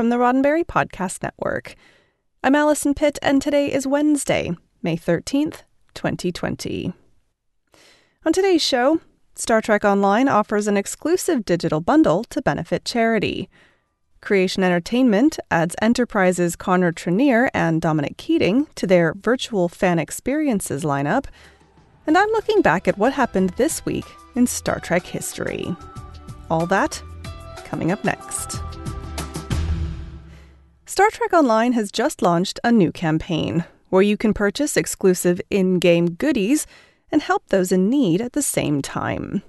from the Roddenberry Podcast Network. I'm Allison Pitt, and today is Wednesday, May 13th, 2020. On today's show, Star Trek Online offers an exclusive digital bundle to benefit charity. Creation Entertainment adds Enterprise's Connor Trinneer and Dominic Keating to their virtual fan experiences lineup. And I'm looking back at what happened this week in Star Trek history. All that coming up next. Star Trek Online has just launched a new campaign where you can purchase exclusive in game goodies and help those in need at the same time.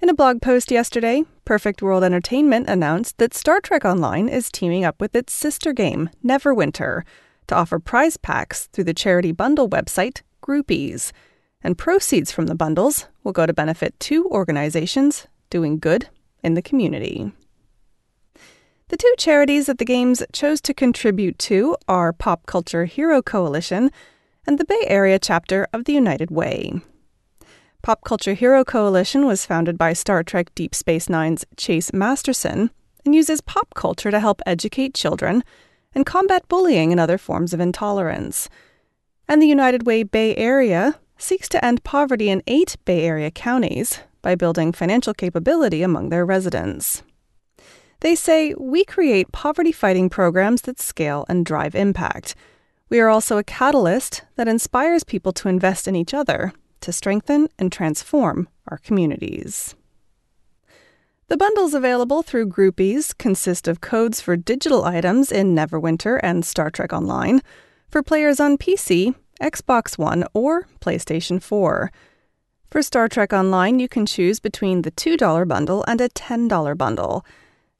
In a blog post yesterday, Perfect World Entertainment announced that Star Trek Online is teaming up with its sister game, Neverwinter, to offer prize packs through the charity bundle website, Groupees. And proceeds from the bundles will go to benefit two organizations doing good in the community. The two charities that the Games chose to contribute to are Pop Culture Hero Coalition and the Bay Area chapter of the United Way. Pop Culture Hero Coalition was founded by Star Trek Deep Space Nine's Chase Masterson and uses pop culture to help educate children and combat bullying and other forms of intolerance. And the United Way Bay Area seeks to end poverty in eight Bay Area counties by building financial capability among their residents. They say we create poverty fighting programs that scale and drive impact. We are also a catalyst that inspires people to invest in each other to strengthen and transform our communities. The bundles available through Groupees consist of codes for digital items in Neverwinter and Star Trek Online for players on PC, Xbox One, or PlayStation 4. For Star Trek Online, you can choose between the $2 bundle and a $10 bundle.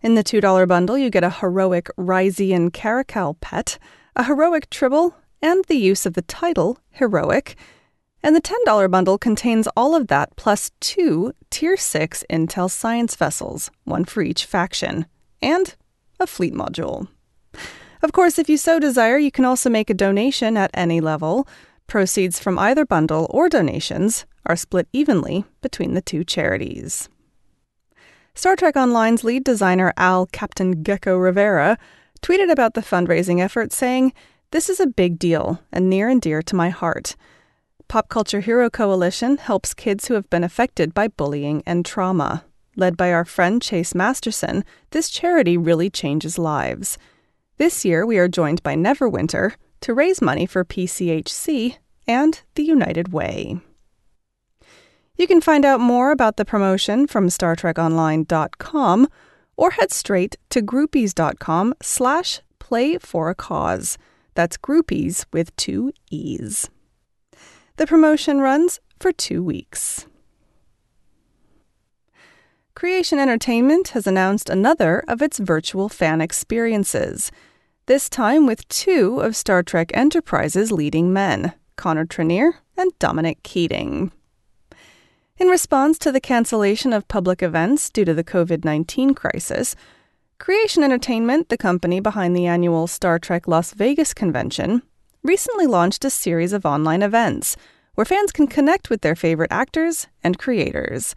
In the $2 bundle, you get a heroic Risian Caracal pet, a heroic tribble, and the use of the title Heroic. And the $10 bundle contains all of that plus two Tier 6 Intel science vessels, one for each faction, and a fleet module. Of course, if you so desire, you can also make a donation at any level. Proceeds from either bundle or donations are split evenly between the two charities. Star Trek Online's lead designer Al Captain Gecko Rivera tweeted about the fundraising effort, saying, This is a big deal and near and dear to my heart. Pop Culture Hero Coalition helps kids who have been affected by bullying and trauma. Led by our friend Chase Masterson, this charity really changes lives. This year, we are joined by Neverwinter to raise money for PCHC and the United Way. You can find out more about the promotion from StarTrekOnline.com or head straight to groupees.com slash play for a cause. That's groupees with two E's. The promotion runs for two weeks. Creation Entertainment has announced another of its virtual fan experiences, this time with two of Star Trek Enterprise's leading men, Connor Trinneer and Dominic Keating. In response to the cancellation of public events due to the COVID 19 crisis, Creation Entertainment, the company behind the annual Star Trek Las Vegas convention, recently launched a series of online events where fans can connect with their favorite actors and creators.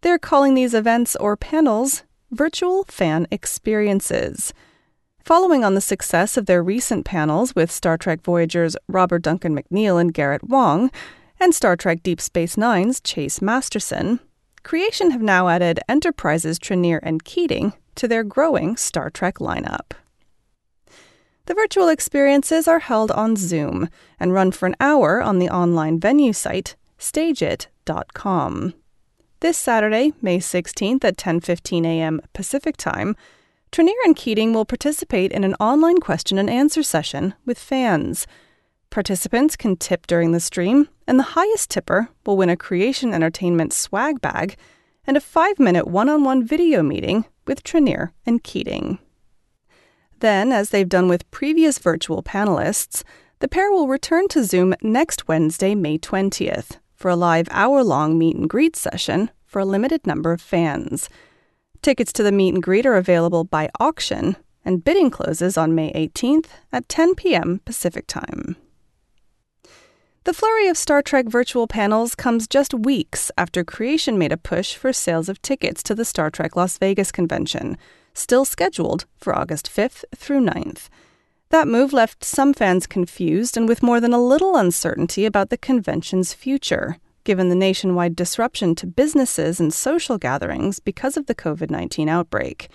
They're calling these events or panels virtual fan experiences. Following on the success of their recent panels with Star Trek Voyager's Robert Duncan McNeill and Garrett Wang, and Star Trek Deep Space Nine's Chase Masterson, Creation have now added Enterprise's Trinneer and Keating to their growing Star Trek lineup. The virtual experiences are held on Zoom and run for an hour on the online venue site stageit.com. This Saturday, May 16th at 10:15 a.m. Pacific Time, Trinneer and Keating will participate in an online question and answer session with fans. Participants can tip during the stream, and the highest tipper will win a Creation Entertainment swag bag and a five minute one on one video meeting with Trinneer and Keating. Then, as they've done with previous virtual panelists, the pair will return to Zoom next Wednesday, May 20th, for a live hour long meet and greet session for a limited number of fans. Tickets to the meet and greet are available by auction, and bidding closes on May 18th at 10 p.m. Pacific Time. The flurry of Star Trek virtual panels comes just weeks after Creation made a push for sales of tickets to the Star Trek Las Vegas convention, still scheduled for August 5th through 9th. That move left some fans confused and with more than a little uncertainty about the convention's future, given the nationwide disruption to businesses and social gatherings because of the COVID 19 outbreak.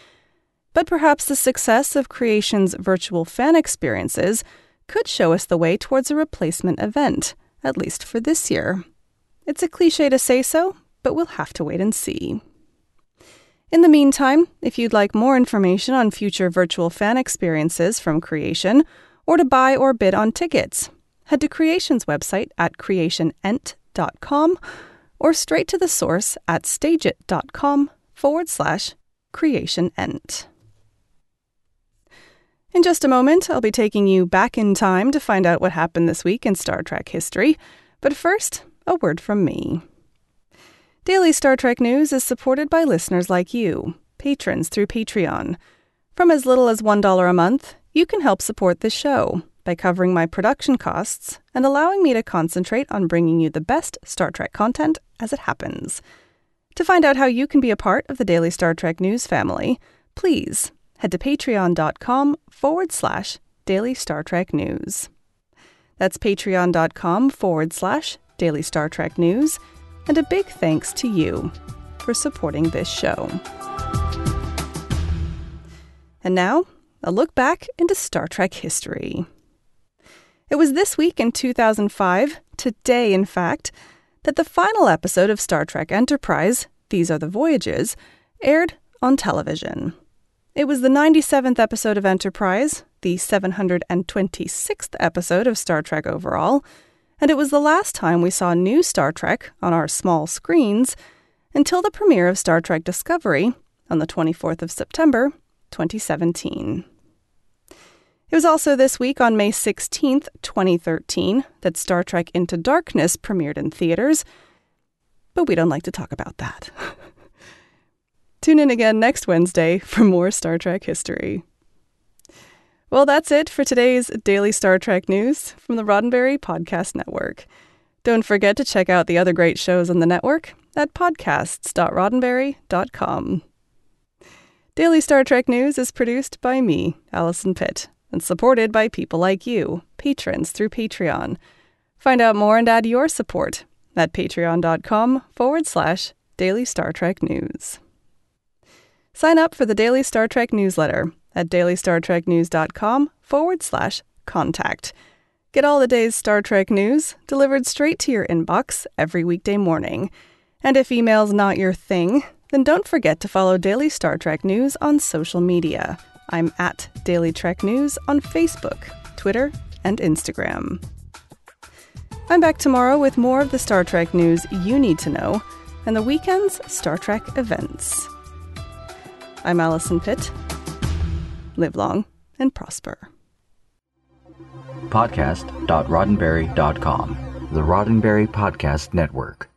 But perhaps the success of Creation's virtual fan experiences could show us the way towards a replacement event at least for this year. It's a cliche to say so, but we'll have to wait and see. In the meantime, if you'd like more information on future virtual fan experiences from Creation, or to buy or bid on tickets, head to Creation's website at creationent.com or straight to the source at stageit.com forward slash creationent. In just a moment, I'll be taking you back in time to find out what happened this week in Star Trek history. But first, a word from me. Daily Star Trek News is supported by listeners like you, patrons through Patreon. From as little as $1 a month, you can help support this show by covering my production costs and allowing me to concentrate on bringing you the best Star Trek content as it happens. To find out how you can be a part of the Daily Star Trek News family, please head to patreon.com forward slash daily Star Trek news. That's patreon.com forward slash daily Star Trek news. And a big thanks to you for supporting this show. And now, a look back into Star Trek history. It was this week in 2005, today in fact, that the final episode of Star Trek Enterprise, These Are the Voyages, aired on television. It was the 97th episode of Enterprise, the 726th episode of Star Trek overall, and it was the last time we saw new Star Trek on our small screens until the premiere of Star Trek Discovery on the 24th of September, 2017. It was also this week on May 16th, 2013, that Star Trek Into Darkness premiered in theaters, but we don't like to talk about that. Tune in again next Wednesday for more Star Trek history. Well, that's it for today's daily Star Trek news from the Roddenberry Podcast Network. Don't forget to check out the other great shows on the network at podcasts.roddenberry.com. Daily Star Trek News is produced by me, Allison Pitt, and supported by people like you, patrons through Patreon. Find out more and add your support at patreon.com forward slash daily Star Trek News. Sign up for the Daily Star Trek newsletter at dailystartreknews.com forward slash contact. Get all the day's Star Trek news delivered straight to your inbox every weekday morning. And if email's not your thing, then don't forget to follow Daily Star Trek News on social media. I'm at Daily Trek News on Facebook, Twitter, and Instagram. I'm back tomorrow with more of the Star Trek news you need to know and the weekend's Star Trek events. I'm Allison Pitt. Live long and prosper. Podcast.roddenberry.com, the Roddenberry Podcast Network.